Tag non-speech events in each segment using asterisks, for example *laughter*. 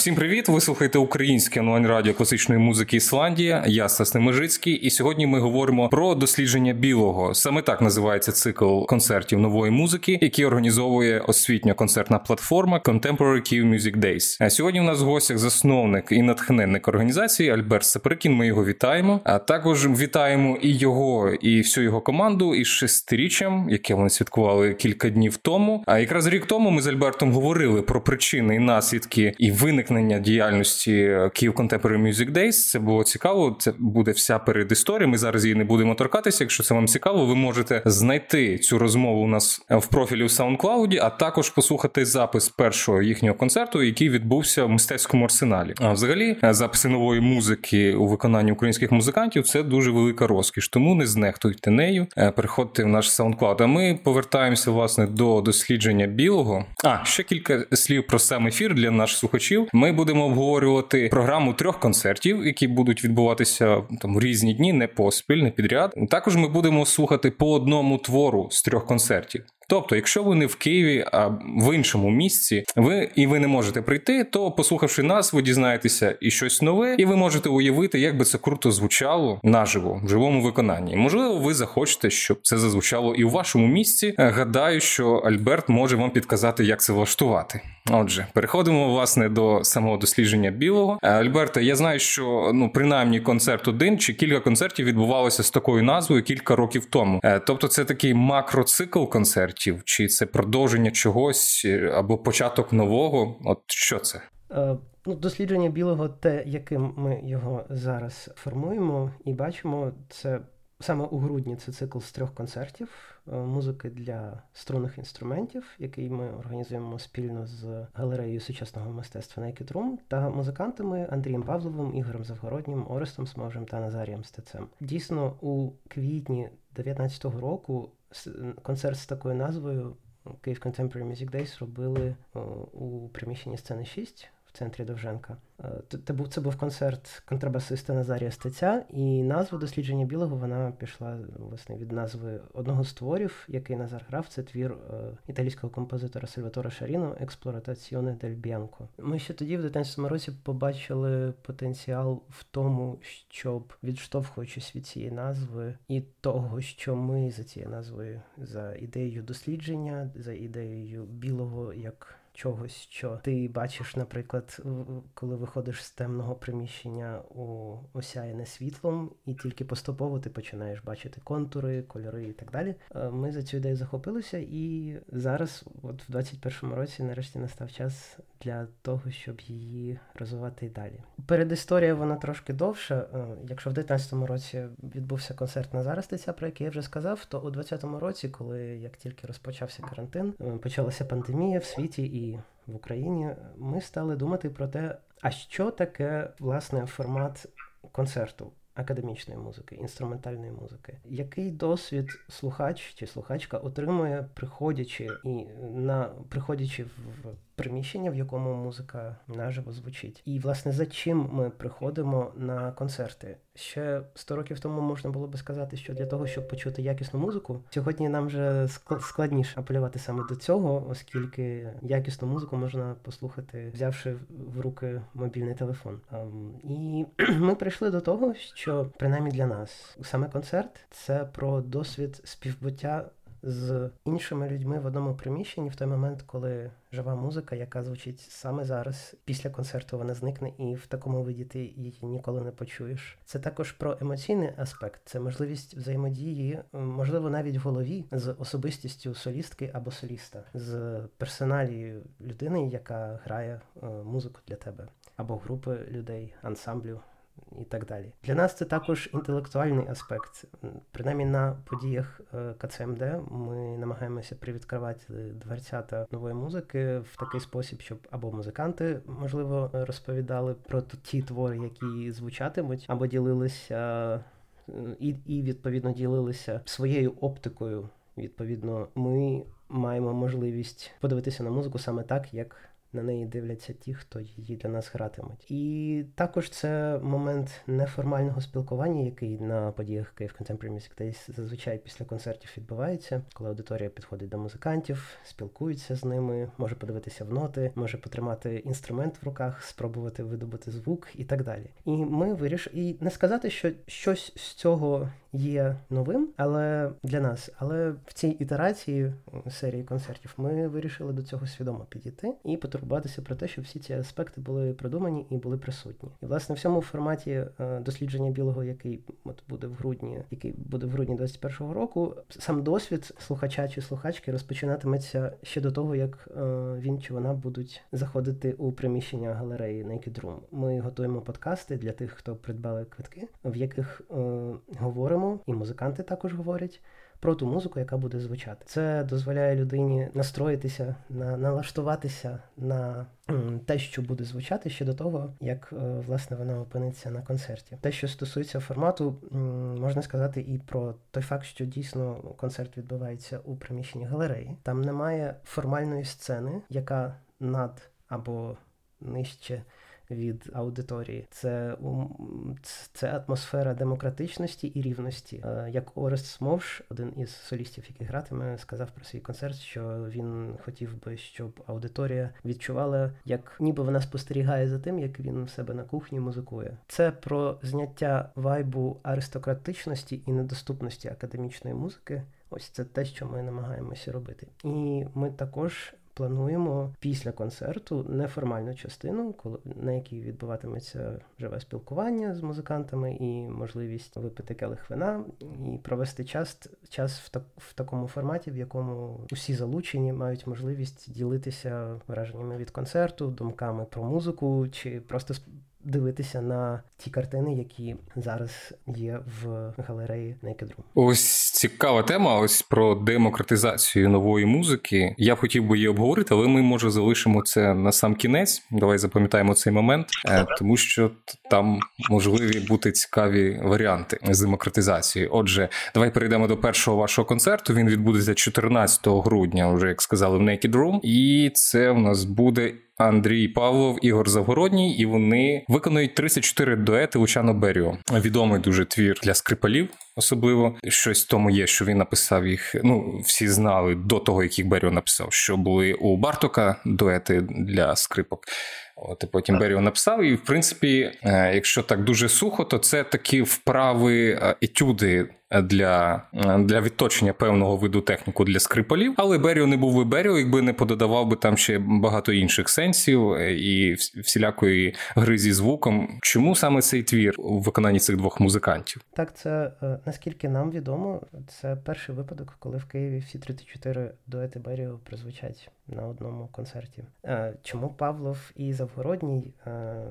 Всім привіт! Ви слухаєте українське онлайн радіо класичної музики Ісландія. Я Стас Немежицький, і сьогодні ми говоримо про дослідження білого. Саме так називається цикл концертів нової музики, який організовує освітня концертна платформа Contemporary Kyiv Music Days. А сьогодні у нас в гостях засновник і натхненник організації Альберт Саприкін. Ми його вітаємо. А також вітаємо і його, і всю його команду із шестиріччям, яке вони святкували кілька днів тому. А якраз рік тому ми з Альбертом говорили про причини і наслідки і виникнення виникнення діяльності Kyiv Contemporary Music Days. Це було цікаво. Це буде вся передісторія. Ми зараз її не будемо торкатися. Якщо це вам цікаво, ви можете знайти цю розмову у нас в профілі в SoundCloud, а також послухати запис першого їхнього концерту, який відбувся в мистецькому арсеналі. А взагалі, записи нової музики у виконанні українських музикантів це дуже велика розкіш. Тому не знехтуйте нею. Е, переходьте в наш SoundCloud. А ми повертаємося власне до дослідження білого. А ще кілька слів про сам ефір для наших слухачів. Ми будемо обговорювати програму трьох концертів, які будуть відбуватися там різні дні, не поспіль, не підряд. Також ми будемо слухати по одному твору з трьох концертів. Тобто, якщо ви не в Києві, а в іншому місці, ви і ви не можете прийти, то послухавши нас, ви дізнаєтеся і щось нове, і ви можете уявити, як би це круто звучало наживо в живому виконанні. Можливо, ви захочете, щоб це зазвучало і у вашому місці. Гадаю, що Альберт може вам підказати, як це влаштувати. Отже, переходимо власне до самого дослідження білого. Е, Альберта, я знаю, що ну принаймні концерт один чи кілька концертів відбувалося з такою назвою кілька років тому. Е, тобто, це такий макроцикл концертів, чи це продовження чогось е, або початок нового? От що це? Ну, дослідження білого, те, яким ми його зараз формуємо і бачимо, це Саме у грудні це цикл з трьох концертів музики для струнних інструментів, який ми організуємо спільно з галереєю сучасного мистецтва Naked Room та музикантами Андрієм Павловим, Ігорем Завгороднім, Орестом Сможем та Назарієм Стецем. Дійсно, у квітні 2019 року концерт з такою назвою Kyiv Contemporary Music Days робили е, у приміщенні сцени 6 в центрі Довженка. Це був це був концерт контрабасиста Назарія Стеця, і назва дослідження білого вона пішла власне від назви одного з творів, який Назар грав. Це твір е, італійського композитора Сальватора Шаріно Експлоратаціоне дель Б'янко. Ми ще тоді, в 19 році, побачили потенціал в тому, щоб відштовхуючись від цієї назви і того, що ми за цією назвою за ідеєю дослідження, за ідеєю білого як чогось, що ти бачиш, наприклад, коли виходиш з темного приміщення у осяяне світлом, і тільки поступово ти починаєш бачити контури, кольори і так далі. Е, ми за цю ідею захопилися, і зараз, от в 21-му році, нарешті настав час для того, щоб її розвивати і далі. Передісторія вона трошки довша. Е, якщо в 19-му році відбувся концерт на Заростиця, про який я вже сказав, то у 20-му році, коли як тільки розпочався карантин, е, почалася пандемія в світі і в Україні, ми стали думати про те, а що таке власне формат концерту академічної музики, інструментальної музики. Який досвід слухач чи слухачка отримує, приходячи і на приходячи в приміщення, в якому музика наживо звучить? І власне за чим ми приходимо на концерти? Ще 100 років тому можна було би сказати, що для того, щоб почути якісну музику, сьогодні нам вже складніше апелювати саме до цього, оскільки якісну музику можна послухати, взявши в руки мобільний телефон. Ем, і *clears throat* ми прийшли до того, що принаймні для нас саме концерт це про досвід співбуття з іншими людьми в одному приміщенні в той момент, коли жива музика, яка звучить саме зараз, після концерту вона зникне, і в такому виді ти її ніколи не почуєш. Це також про емоційний аспект, це можливість взаємодії, можливо, навіть в голові з особистістю солістки або соліста, з персоналією людини, яка грає е, музику для тебе, або групи людей, ансамблю і так далі. Для нас це також інтелектуальний аспект. Принаймні на подіях е, КЦМД ми намагаємося привідкривати дверцята нової музики в такий спосіб, щоб або музиканти можливо розповідали про ті твори, які звучатимуть, або ділилися і, і відповідно ділилися своєю оптикою. Відповідно, ми маємо можливість подивитися на музику саме так, як на неї дивляться ті, хто її для нас гратимуть. І також це момент неформального спілкування, який на подіях Київ Contemporary Music Days зазвичай після концертів відбувається, коли аудиторія підходить до музикантів, спілкується з ними, може подивитися в ноти, може потримати інструмент в руках, спробувати видобути звук і так далі. І ми вирішили, і не сказати, що щось з цього є новим, але для нас, але в цій ітерації серії концертів ми вирішили до цього свідомо підійти і потурбуватися про те, щоб всі ці аспекти були продумані і були присутні. І власне в цьому форматі е, дослідження білого, який от буде в грудні, який буде в грудні 21-го року, сам досвід слухача чи слухачки розпочинатиметься ще до того, як е, він чи вона будуть заходити у приміщення галереї Naked Room. Ми готуємо подкасти для тих, хто придбали квитки, в яких е, говоримо, і музиканти також говорять про ту музику, яка буде звучати. Це дозволяє людині настроїтися, на налаштуватися на те, що буде звучати ще до того, як е, власне вона опиниться на концерті. Те, що стосується формату, можна сказати і про той факт, що дійсно концерт відбувається у приміщенні галереї. Там немає формальної сцени, яка над або нижче від аудиторії. Це це атмосфера демократичності і рівності. Е, як Орест Смовш, один із солістів, який гратиме, сказав про свій концерт, що він хотів би, щоб аудиторія відчувала, як ніби вона спостерігає за тим, як він в себе на кухні музикує. Це про зняття вайбу аристократичності і недоступності академічної музики. Ось це те, що ми намагаємося робити, і ми також плануємо після концерту неформальну частину, коли на якій відбуватиметься живе спілкування з музикантами і можливість випити келих вина і провести час час в так в такому форматі, в якому усі залучені мають можливість ділитися враженнями від концерту, думками про музику чи просто дивитися на ті картини, які зараз є в галереї Naked Room. Ось цікава тема. Ось про демократизацію нової музики. Я б хотів би її обговорити, але ми може залишимо це на сам кінець. Давай запам'ятаємо цей момент, е, тому що там можливі бути цікаві варіанти з демократизації. Отже, давай перейдемо до першого вашого концерту. Він відбудеться 14 грудня, вже як сказали, в Naked Room. і це в нас буде. Андрій Павлов, Ігор Завгородній, і вони виконують 34 дуети Лучано Беріо. Відомий дуже твір для скрипалів, особливо щось в тому є, що він написав їх. Ну всі знали до того, як Беріо написав, що були у Бартока дуети для скрипок. От і потім Беріо написав, і в принципі, е, якщо так дуже сухо, то це такі вправи е, етюди для для відточення певного виду техніку для скрипалів. Але Беріо не був би Беріо, якби не пододавав би там ще багато інших сенсів е, і всілякої гри зі звуком. Чому саме цей твір у виконанні цих двох музикантів? Так, це наскільки нам відомо, це перший випадок, коли в Києві всі 34 дуети Беріо прозвучать на одному концерті. Чому Павлов і Завгородній?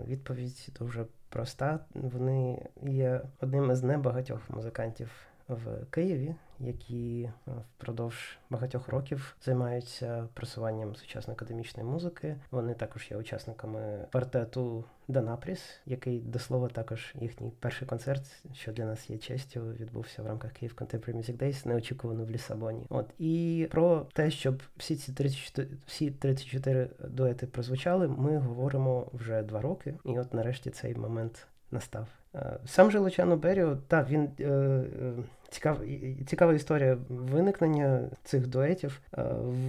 Відповідь дуже проста. Вони є одним із небагатьох музикантів в Києві, які е, впродовж багатьох років займаються просуванням сучасної академічної музики. Вони також є учасниками квартету Данапріс, який до слова також їхній перший концерт, що для нас є честю, відбувся в рамках Київ Contemporary Music Days, неочікувано в Лісабоні. От і про те, щоб всі ці 34, всі 34 дуети прозвучали, ми говоримо вже два роки, і от нарешті цей момент настав. Е, сам же Лучано Беріо, так, він е, е, цікав, цікава історія виникнення цих дуетів. Е,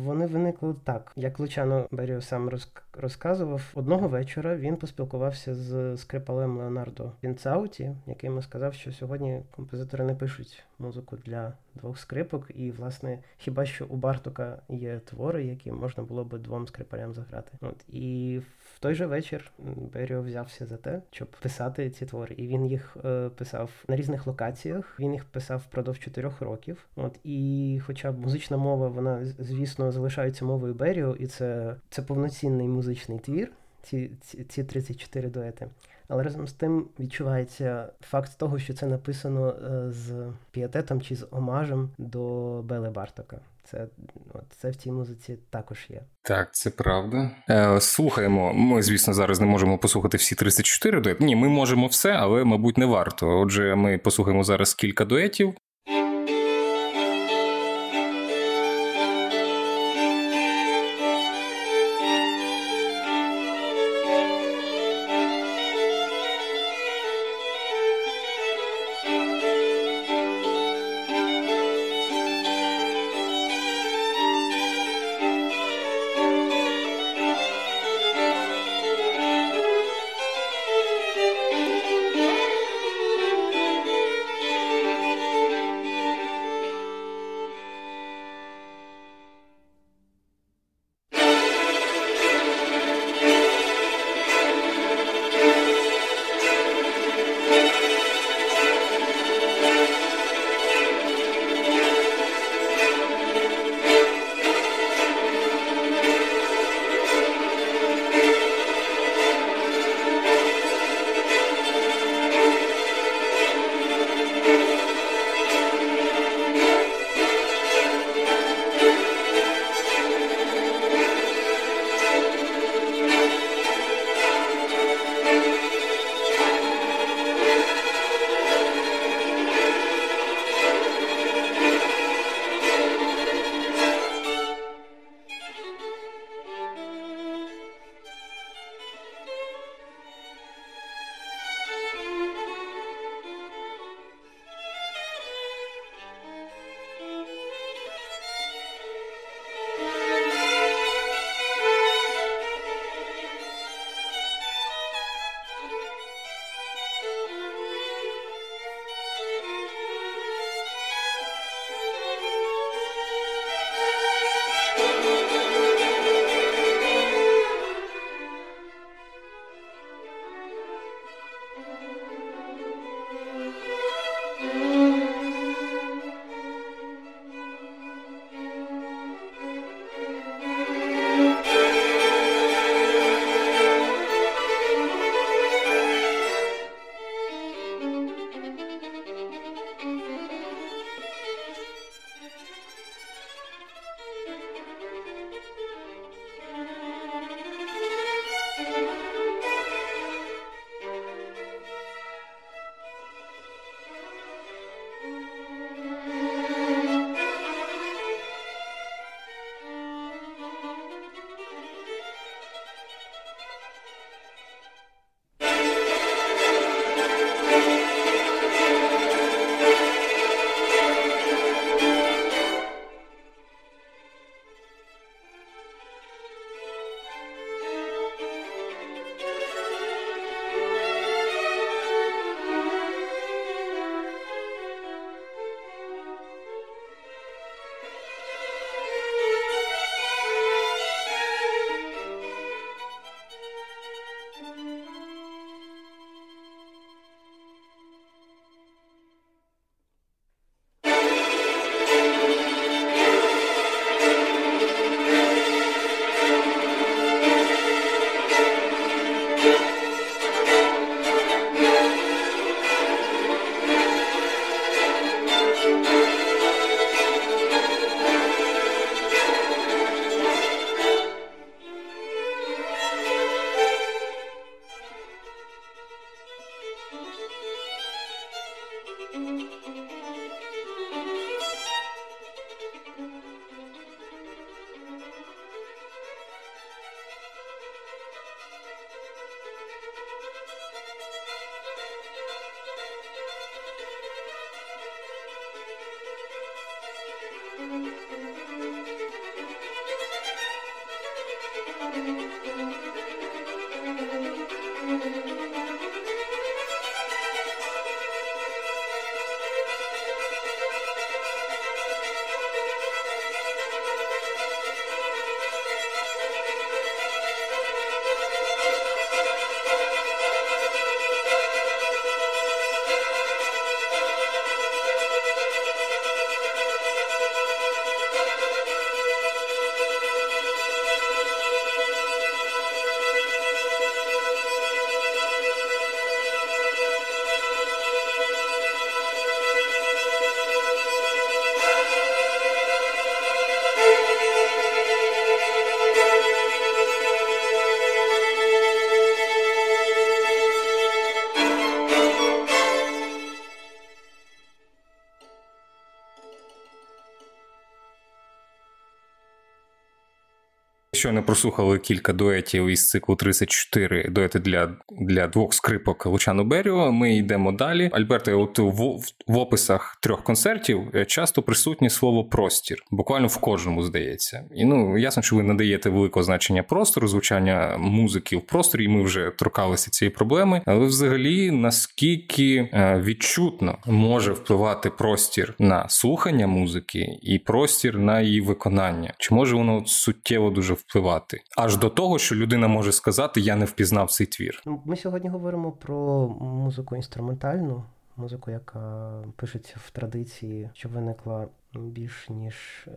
вони виникли так, як Лучано Беріо сам розказував. Одного вечора він поспілкувався з скрипалем Леонардо Вінцауті, який йому сказав, що сьогодні композитори не пишуть музику для двох скрипок, і, власне, хіба що у Бартока є твори, які можна було би двом скрипалям заграти. От і в той же вечір Беріо взявся за те, щоб писати ці твори. І він їх е, писав на різних локаціях. Він їх писав впродовж чотирьох років. От і, хоча музична мова, вона звісно залишається мовою Беріо, і це це повноцінний музичний твір. Ці, ці ці 34 дуети. Але разом з тим відчувається факт того, що це написано е, з піатетом чи з омажем до Беле Бартока. Це от, це в цій музиці також є. Так, це правда. Е, Слухаємо. Ми, звісно, зараз не можемо послухати всі 34 дуети. Ні, ми можемо все, але, мабуть, не варто. Отже, ми послухаємо зараз кілька дуетів. Щойно прослухали кілька дуетів із циклу 34 дуети для для двох скрипок Лучану Беріо. Ми йдемо далі. Альберте, от в, в описах трьох концертів е, часто присутнє слово простір, буквально в кожному здається. І ну ясно, що ви надаєте великого значення простору, звучання музики в просторі. і Ми вже торкалися цієї проблеми. Але взагалі наскільки е, відчутно може впливати простір на слухання музики і простір на її виконання? Чи може воно суттєво дуже впливати? впливати, аж до того, що людина може сказати Я не впізнав цей твір. Ми сьогодні говоримо про музику інструментальну, музику, яка пишеться в традиції, що виникла більш ніж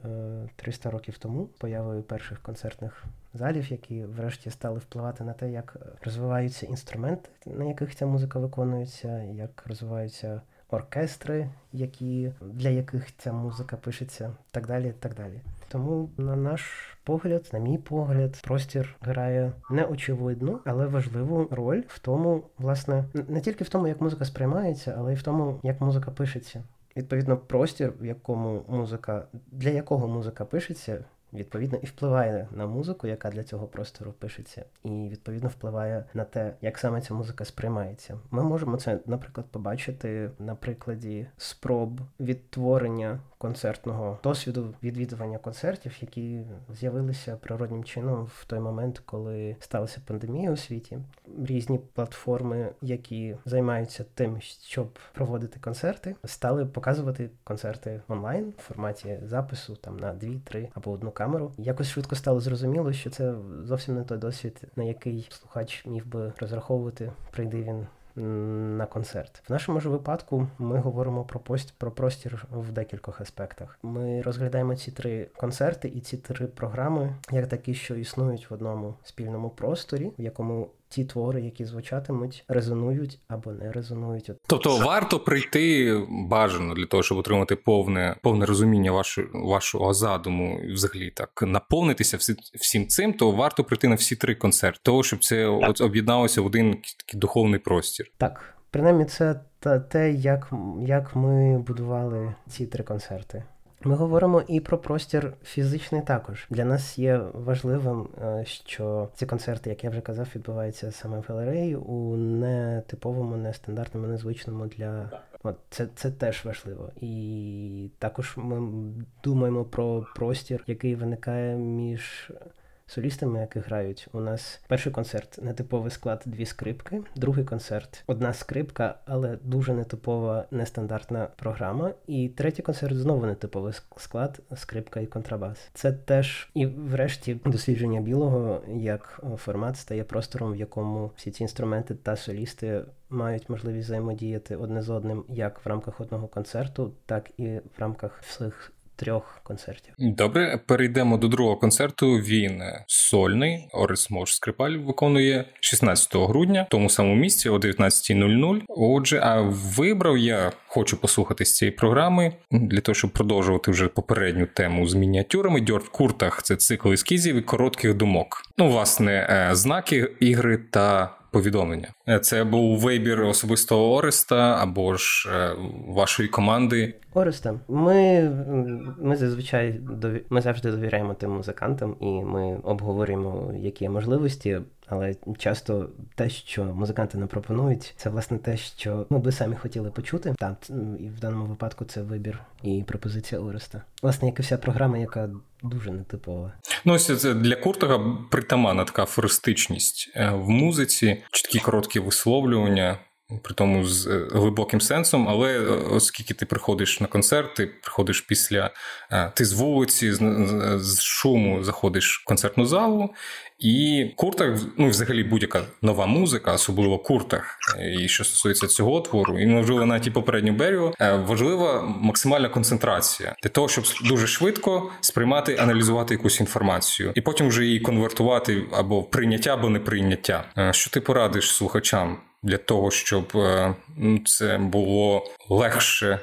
300 е, років тому, появою перших концертних залів, які врешті стали впливати на те, як розвиваються інструменти, на яких ця музика виконується, як розвиваються оркестри, які для яких ця музика пишеться, так далі. так далі. Тому, на наш погляд, на мій погляд, простір грає неочевидну, але важливу роль в тому, власне, не тільки в тому, як музика сприймається, але й в тому, як музика пишеться. Відповідно, простір, в якому музика для якого музика пишеться, відповідно і впливає на музику, яка для цього простору пишеться, і відповідно впливає на те, як саме ця музика сприймається. Ми можемо це, наприклад, побачити на прикладі спроб відтворення концертного досвіду відвідування концертів, які з'явилися природнім чином в той момент, коли сталася пандемія у світі. Різні платформи, які займаються тим, щоб проводити концерти, стали показувати концерти онлайн в форматі запису там на дві, три або одну камеру. Якось швидко стало зрозуміло, що це зовсім не той досвід, на який слухач міг би розраховувати, прийде він на концерт. В нашому ж випадку ми говоримо про пост про простір в декількох аспектах. Ми розглядаємо ці три концерти і ці три програми як такі, що існують в одному спільному просторі, в якому ті твори, які звучатимуть, резонують або не резонують. Тобто варто прийти бажано для того, щоб отримати повне повне розуміння вашого вашого задуму, і взагалі так наповнитися всі, всім цим, то варто прийти на всі три концерти, того щоб це от об'єдналося в один такий духовний простір. Так, принаймні, це та те, як, як ми будували ці три концерти. Ми говоримо і про простір фізичний також. Для нас є важливим, е, що ці концерти, як я вже казав, відбуваються саме в галереї у нетиповому, нестандартному, незвичному для От це це теж важливо. І також ми думаємо про простір, який виникає між солістами, які грають. У нас перший концерт нетиповий склад дві скрипки, другий концерт одна скрипка, але дуже нетипова нестандартна програма. І третій концерт знову нетиповий склад, скрипка і контрабас. Це теж і, врешті, дослідження білого як формат стає простором, в якому всі ці інструменти та солісти мають можливість взаємодіяти одне з одним як в рамках одного концерту, так і в рамках всіх трьох концертів. Добре, перейдемо до другого концерту. Він сольний. Орис Мош Скрипаль виконує 16 грудня в тому самому місці о 19.00. Отже, а вибрав я хочу послухати з цієї програми для того, щоб продовжувати вже попередню тему з мініатюрами. Дьор в куртах це цикл ескізів і коротких думок. Ну, власне, е, знаки ігри та повідомлення. Е, це був вибір особистого Ореста або ж е, вашої команди. Ореста, ми ми зазвичай ми завжди довіряємо тим музикантам, і ми обговорюємо, які є можливості. Але часто те, що музиканти не пропонують, це власне те, що ми би самі хотіли почути. Так, і в даному випадку це вибір і пропозиція Ореста. Власне, як і вся програма, яка дуже нетипова. Ну, ось це для Куртога притаманна така фористичність е, в музиці, чіткі короткі висловлювання при тому з е, глибоким сенсом. Але е, оскільки ти приходиш на концерт, ти приходиш після ти з вулиці, з шуму заходиш в концертну залу, і куртах, ну взагалі будь-яка нова музика, особливо куртах, і що стосується цього твору, і можливо навіть і попередню берегу, важлива максимальна концентрація для того, щоб дуже швидко сприймати, аналізувати якусь інформацію, і потім вже її конвертувати або прийняття, або неприйняття. Що ти порадиш слухачам? для того, щоб е, ну, це було легше.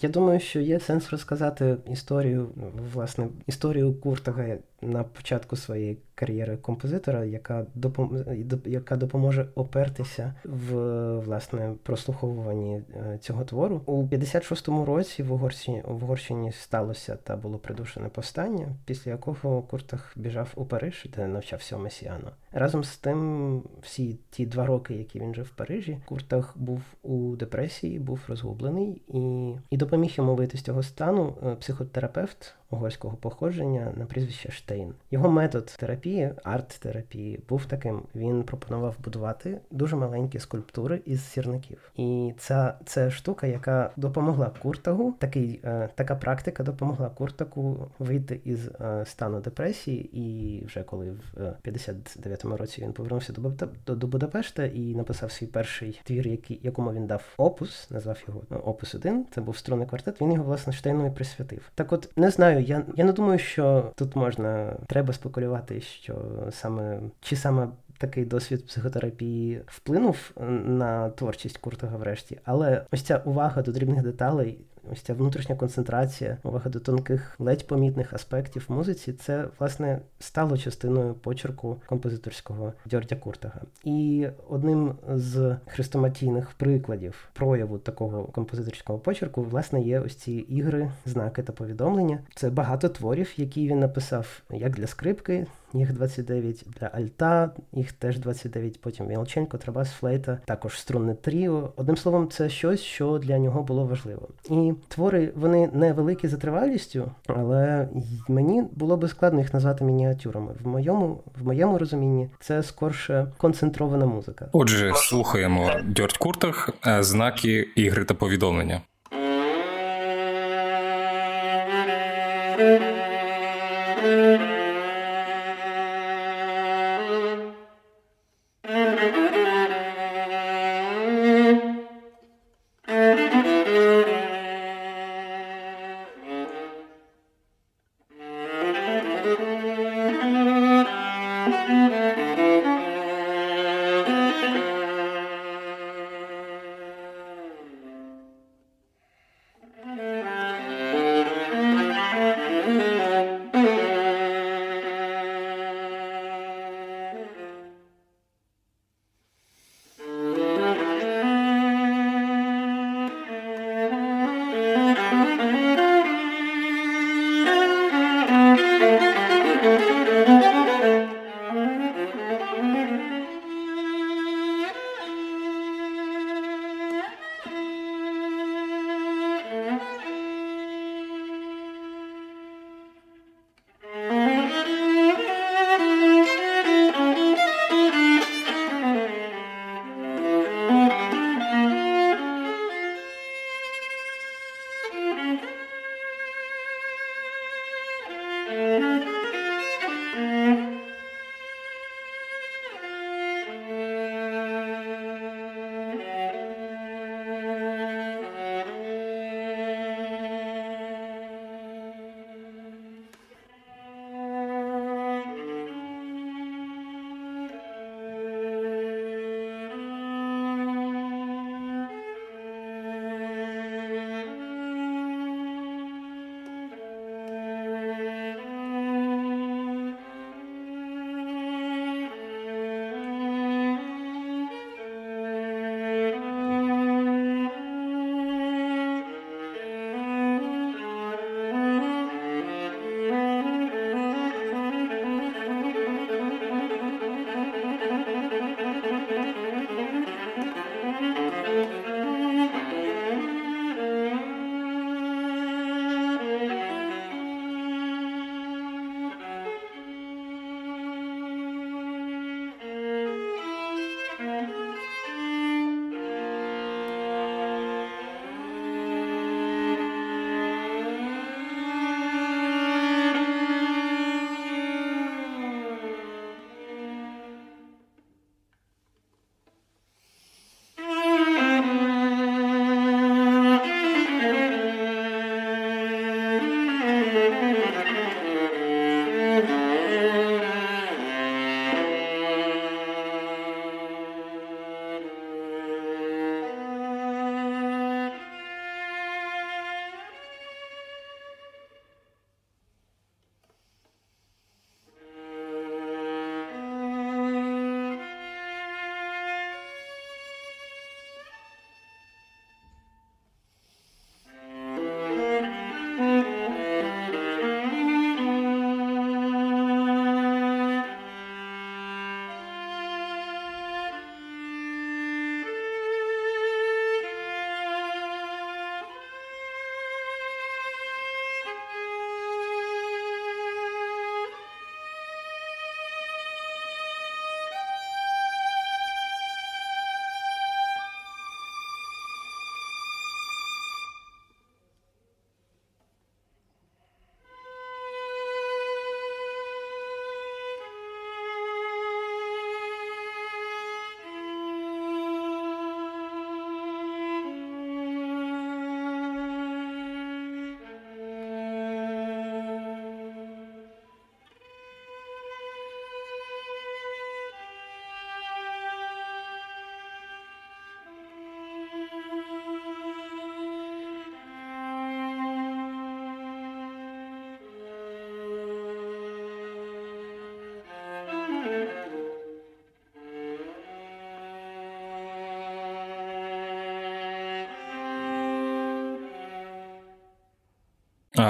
Я думаю, що є сенс розказати історію, власне, історію Куртага на початку своєї кар'єри композитора, яка допом... яка допоможе опертися в власне прослуховуванні е, цього твору. У 56-му році в Угорщині в Угорщині сталося та було придушене повстання, після якого Куртах біжав у Париж, де навчався Месіано. Разом з тим, всі ті два роки, які він жив в Парижі, Куртах був у депресії, був розгублений і, і допоміг йому вийти з цього стану е, психотерапевт угорського походження на прізвище Штейн. Його метод терапії, арт-терапії, був таким. Він пропонував будувати дуже маленькі скульптури із сірників. І ця це штука, яка допомогла Куртагу. Такий е, така практика допомогла Куртаку вийти із е, стану депресії. І вже коли в е, 59-му році він повернувся до до, до Будапешта і написав свій перший твір, який якому він дав опус, назвав його ну, Опус 1 Це був струнний квартет. Він його власне Штейну і присвятив. Так, от не знаю я я не думаю, що тут можна треба спекулювати, що саме чи саме. Такий досвід психотерапії вплинув на творчість Куртога врешті, але ось ця увага до дрібних деталей ось ця внутрішня концентрація, увага до тонких, ледь помітних аспектів музиці, це власне стало частиною почерку композиторського Дьордя Куртага. І одним з хрестоматійних прикладів прояву такого композиторського почерку, власне, є ось ці ігри, знаки та повідомлення. Це багато творів, які він написав як для скрипки їх 29 для Альта, їх теж 29, потім Ялченко, Трабас, Флейта, також струнне тріо. Одним словом, це щось, що для нього було важливо. І твори вони невеликі за тривалістю, але мені було би складно їх назвати мініатюрами. В моєму в моєму розумінні це скорше концентрована музика. Отже, слухаємо Дьордь Куртах, е, знаки ігри та повідомлення.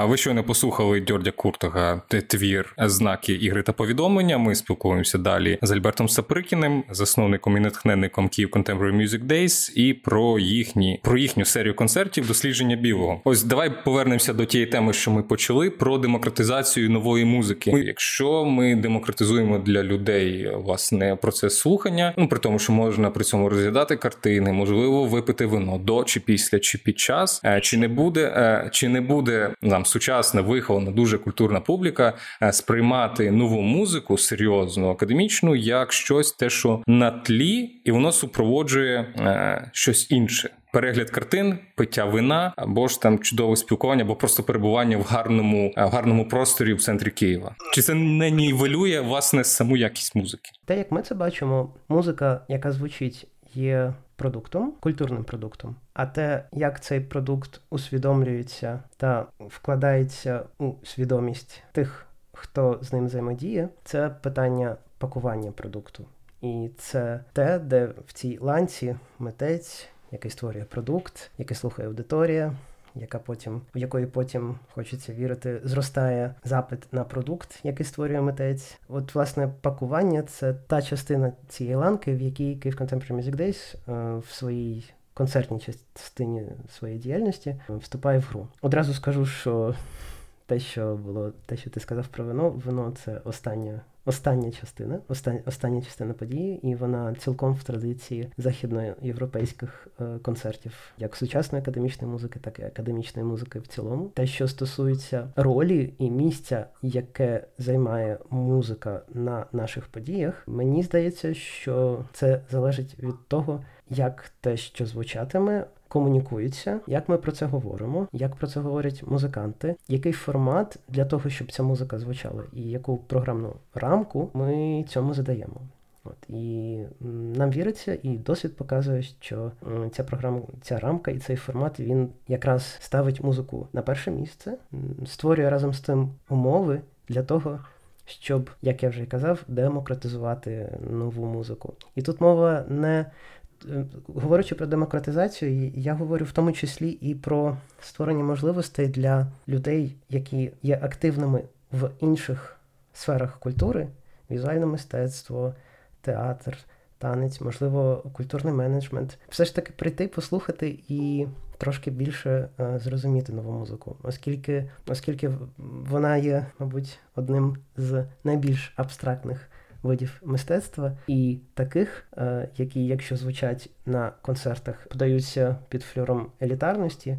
Ви щойно послухали Дьордя Куртога твір знаки ігри та повідомлення. Ми спілкуємося далі з Альбертом Саприкіним, засновником і натхненником Київ Contemporary Music Days, і про їхні про їхню серію концертів дослідження білого. Ось давай повернемося до тієї теми, що ми почали про демократизацію нової музики. Якщо ми демократизуємо для людей власне процес слухання, ну при тому, що можна при цьому розглядати картини, можливо, випити вино до чи після, чи під час, е, чи не буде, е, чи не буде нам сучасна вихована, дуже культурна публіка е, сприймати нову музику серйозну академічну як щось, те, що на тлі, і воно супроводжує щось інше перегляд картин, пиття вина або ж там чудове спілкування, або просто перебування в гарному в гарному просторі в центрі Києва. Чи це не нівелює власне саму якість музики? Те, як ми це бачимо, музика, яка звучить, є продуктом, культурним продуктом. А те, як цей продукт усвідомлюється та вкладається у свідомість тих, хто з ним взаємодіє, це питання пакування продукту. І це те, де в цій ланці митець який створює продукт, який слухає аудиторія, яка потім, в якої потім хочеться вірити, зростає запит на продукт, який створює митець. От, власне, пакування це та частина цієї ланки, в якій Київ Contemporary Music Days е, в своїй концертній частині своєї діяльності вступає в гру. Одразу скажу, що те, що було, те, що ти сказав про вино, вино це остання остання частина, остання, остання частина події, і вона цілком в традиції західноєвропейських е, концертів, як сучасної академічної музики, так і академічної музики в цілому. Те, що стосується ролі і місця, яке займає музика на наших подіях, мені здається, що це залежить від того, як те, що звучатиме комунікується, як ми про це говоримо, як про це говорять музиканти, який формат для того, щоб ця музика звучала, і яку програмну рамку ми цьому задаємо. От і нам віриться, і досвід показує, що ця програма, ця рамка і цей формат він якраз ставить музику на перше місце, створює разом з тим умови для того. Щоб, як я вже казав, демократизувати нову музику. І тут мова не говорячи про демократизацію, я говорю в тому числі і про створення можливостей для людей, які є активними в інших сферах культури, візуальне мистецтво, театр, танець, можливо, культурний менеджмент. Все ж таки прийти, послухати і трошки більше е, зрозуміти нову музику, оскільки, оскільки вона є, мабуть, одним з найбільш абстрактних видів мистецтва, і таких, е, які, якщо звучать на концертах, подаються під флюром елітарності,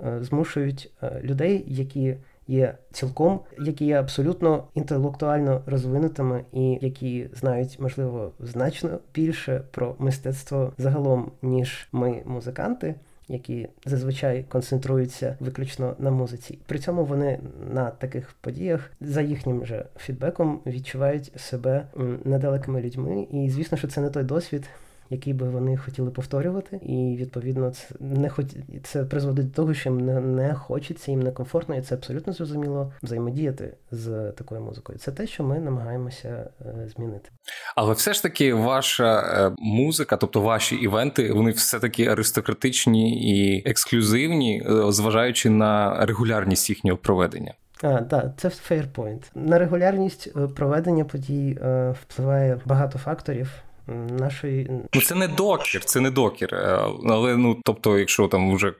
е, змушують е, людей, які є цілком, які є абсолютно інтелектуально розвинутими і які знають, можливо, значно більше про мистецтво загалом, ніж ми, музиканти які зазвичай концентруються виключно на музиці. При цьому вони на таких подіях за їхнім же фідбеком відчувають себе недалекими людьми. І звісно, що це не той досвід, який би вони хотіли повторювати, і відповідно це не хоч це призводить до того, що їм не, не хочеться, їм некомфортно, і це абсолютно зрозуміло взаємодіяти з такою музикою. Це те, що ми намагаємося е, змінити. Але все ж таки, ваша е, музика, тобто ваші івенти, вони все таки аристократичні і ексклюзивні, е, зважаючи на регулярність їхнього проведення. А, так, це fair point. На регулярність проведення подій впливає багато факторів нашої. Ну це не докер, це не докер. Е, але ну тобто, якщо там вже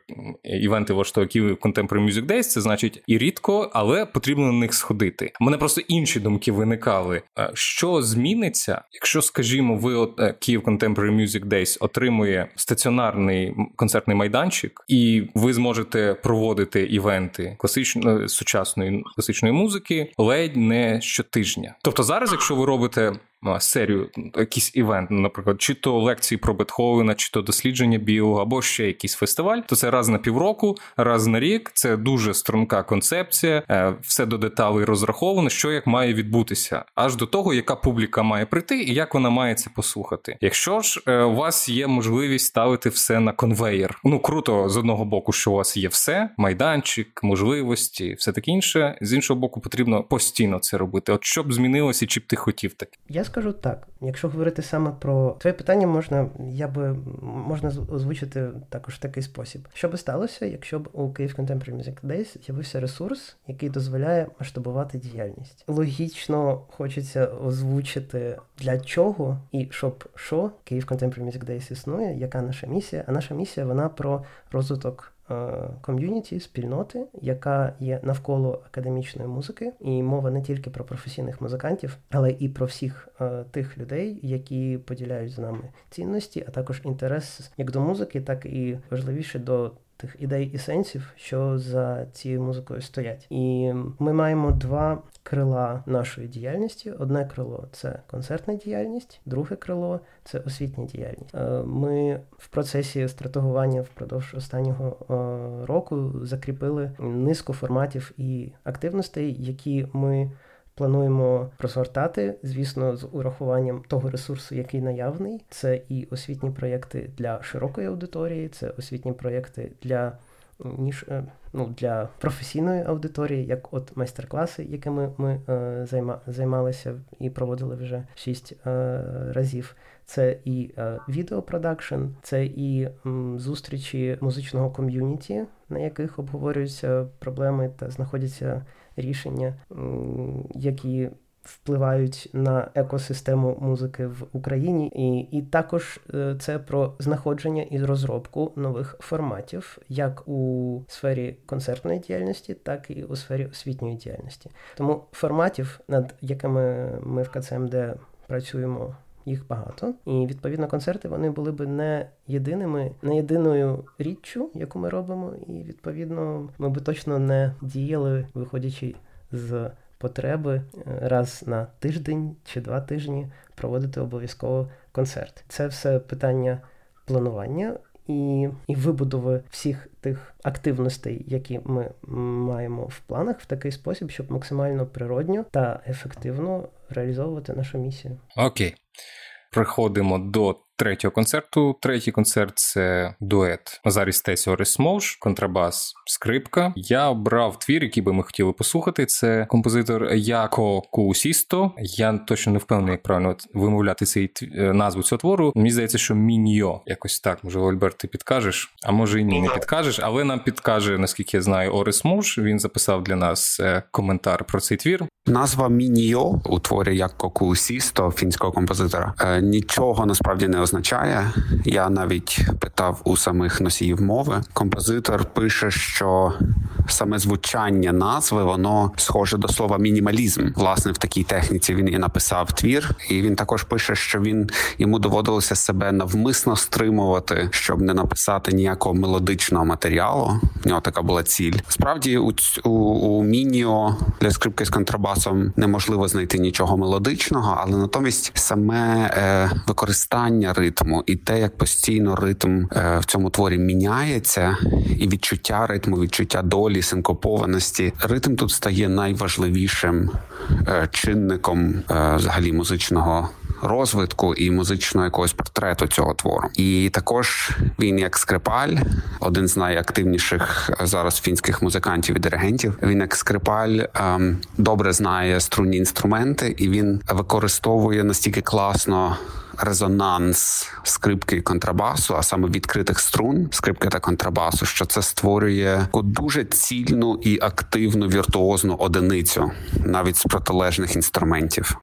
івенти влаштовує Contemporary Music Days, це значить і рідко, але потрібно на них сходити. У мене просто інші думки виникали. Е, що зміниться, якщо, скажімо, ви от е, Київ Contemporary Music Days отримує стаціонарний концертний майданчик, і ви зможете проводити івенти класичної сучасної класичної музики ледь не щотижня. Тобто зараз, якщо ви робите серію, якийсь івент, наприклад, чи то лекції про Бетховена, чи то дослідження біо, або ще якийсь фестиваль, то це раз на півроку, раз на рік. Це дуже струнка концепція, е, все до деталей розраховано, що як має відбутися, аж до того, яка публіка має прийти і як вона має це послухати. Якщо ж е, у вас є можливість ставити все на конвеєр, ну круто з одного боку, що у вас є все, майданчик, можливості, все таке інше. З іншого боку, потрібно постійно це робити. От що б змінилося, чи б ти хотів таке? Я скажу так. Якщо говорити саме про твоє питання, можна я би можна озвучити також в такий спосіб. Що би сталося, якщо б у Київ Contemporary Music Days з'явився ресурс, який дозволяє масштабувати діяльність? Логічно хочеться озвучити для чого і щоб що Київ Contemporary Music Days існує, яка наша місія? А наша місія вона про розвиток ком'юніті, спільноти, яка є навколо академічної музики, і мова не тільки про професійних музикантів, але і про всіх е, тих людей, які поділяють з нами цінності, а також інтерес як до музики, так і важливіше до тих ідей і сенсів, що за цією музикою стоять. І ми маємо два крила нашої діяльності. Одне крило це концертна діяльність, друге крило це освітня діяльність. Е, ми в процесі стратегування впродовж останнього е, року закріпили низку форматів і активностей, які ми Плануємо розгортати, звісно, з урахуванням того ресурсу, який наявний. Це і освітні проєкти для широкої аудиторії, це освітні проєкти для ніж е, ну, для професійної аудиторії, як от майстер-класи, якими ми е, займа, займалися і проводили вже шість е, разів. Це і е, відеопродакшн, це і м, зустрічі музичного ком'юніті, на яких обговорюються проблеми та знаходяться рішення, які впливають на екосистему музики в Україні, і і також е, це про знаходження і розробку нових форматів, як у сфері концертної діяльності, так і у сфері освітньої діяльності. Тому форматів, над якими ми в КЦМД працюємо. Їх багато, і відповідно концерти вони були б не єдиними, не єдиною річчю, яку ми робимо, і відповідно ми би точно не діяли, виходячи з потреби е, раз на тиждень чи два тижні проводити обов'язково концерт. Це все питання планування. І і вибудови всіх тих активностей, які ми маємо в планах, в такий спосіб, щоб максимально природньо та ефективно реалізовувати нашу місію. Окей, приходимо до третього концерту. Третій концерт це дует Назарі Стесі Орисмош, контрабас, скрипка. Я обрав твір, який би ми хотіли послухати. Це композитор Яко Куусісто. Я точно не впевнений, як правильно вимовляти цей е, назву цього твору. Мені здається, що Міньо якось так. Може, Ольберт, ти підкажеш? А може і ні, не підкажеш, але нам підкаже, наскільки я знаю, Орис Мош. Він записав для нас е, коментар про цей твір. Назва Міньо у творі Яко Куусісто фінського композитора е, нічого насправді не означає. Я навіть питав у самих носіїв мови. Композитор пише, що саме звучання назви воно схоже до слова мінімалізм. Власне, в такій техніці він і написав твір, і він також пише, що він йому доводилося себе навмисно стримувати, щоб не написати ніякого мелодичного матеріалу. В нього така була ціль. Справді, у у, у мініо для скрипки з контрабасом неможливо знайти нічого мелодичного, але натомість саме е, використання ритму і те, як постійно ритм е, в цьому творі міняється, і відчуття ритму, відчуття долі, синкопованості. Ритм тут стає найважливішим е, чинником е, взагалі музичного. Розвитку і музичного якогось портрету цього твору, і також він, як скрипаль, один з найактивніших зараз фінських музикантів і диригентів. Він як скрипаль ем, добре знає струнні інструменти, і він використовує настільки класно резонанс скрипки і контрабасу, а саме відкритих струн скрипки та контрабасу, що це створює дуже цільну і активну віртуозну одиницю навіть з протилежних інструментів.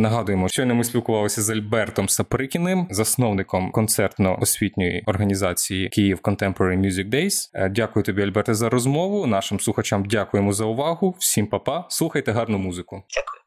Нагадуємо, щойно ми спілкувалися з Альбертом Саприкіним, засновником концертно-освітньої організації Київ Contemporary Music Days. Е, Дякую тобі, Альберте, за розмову. Нашим слухачам дякуємо за увагу. Всім па-па. слухайте гарну музику. Дякую.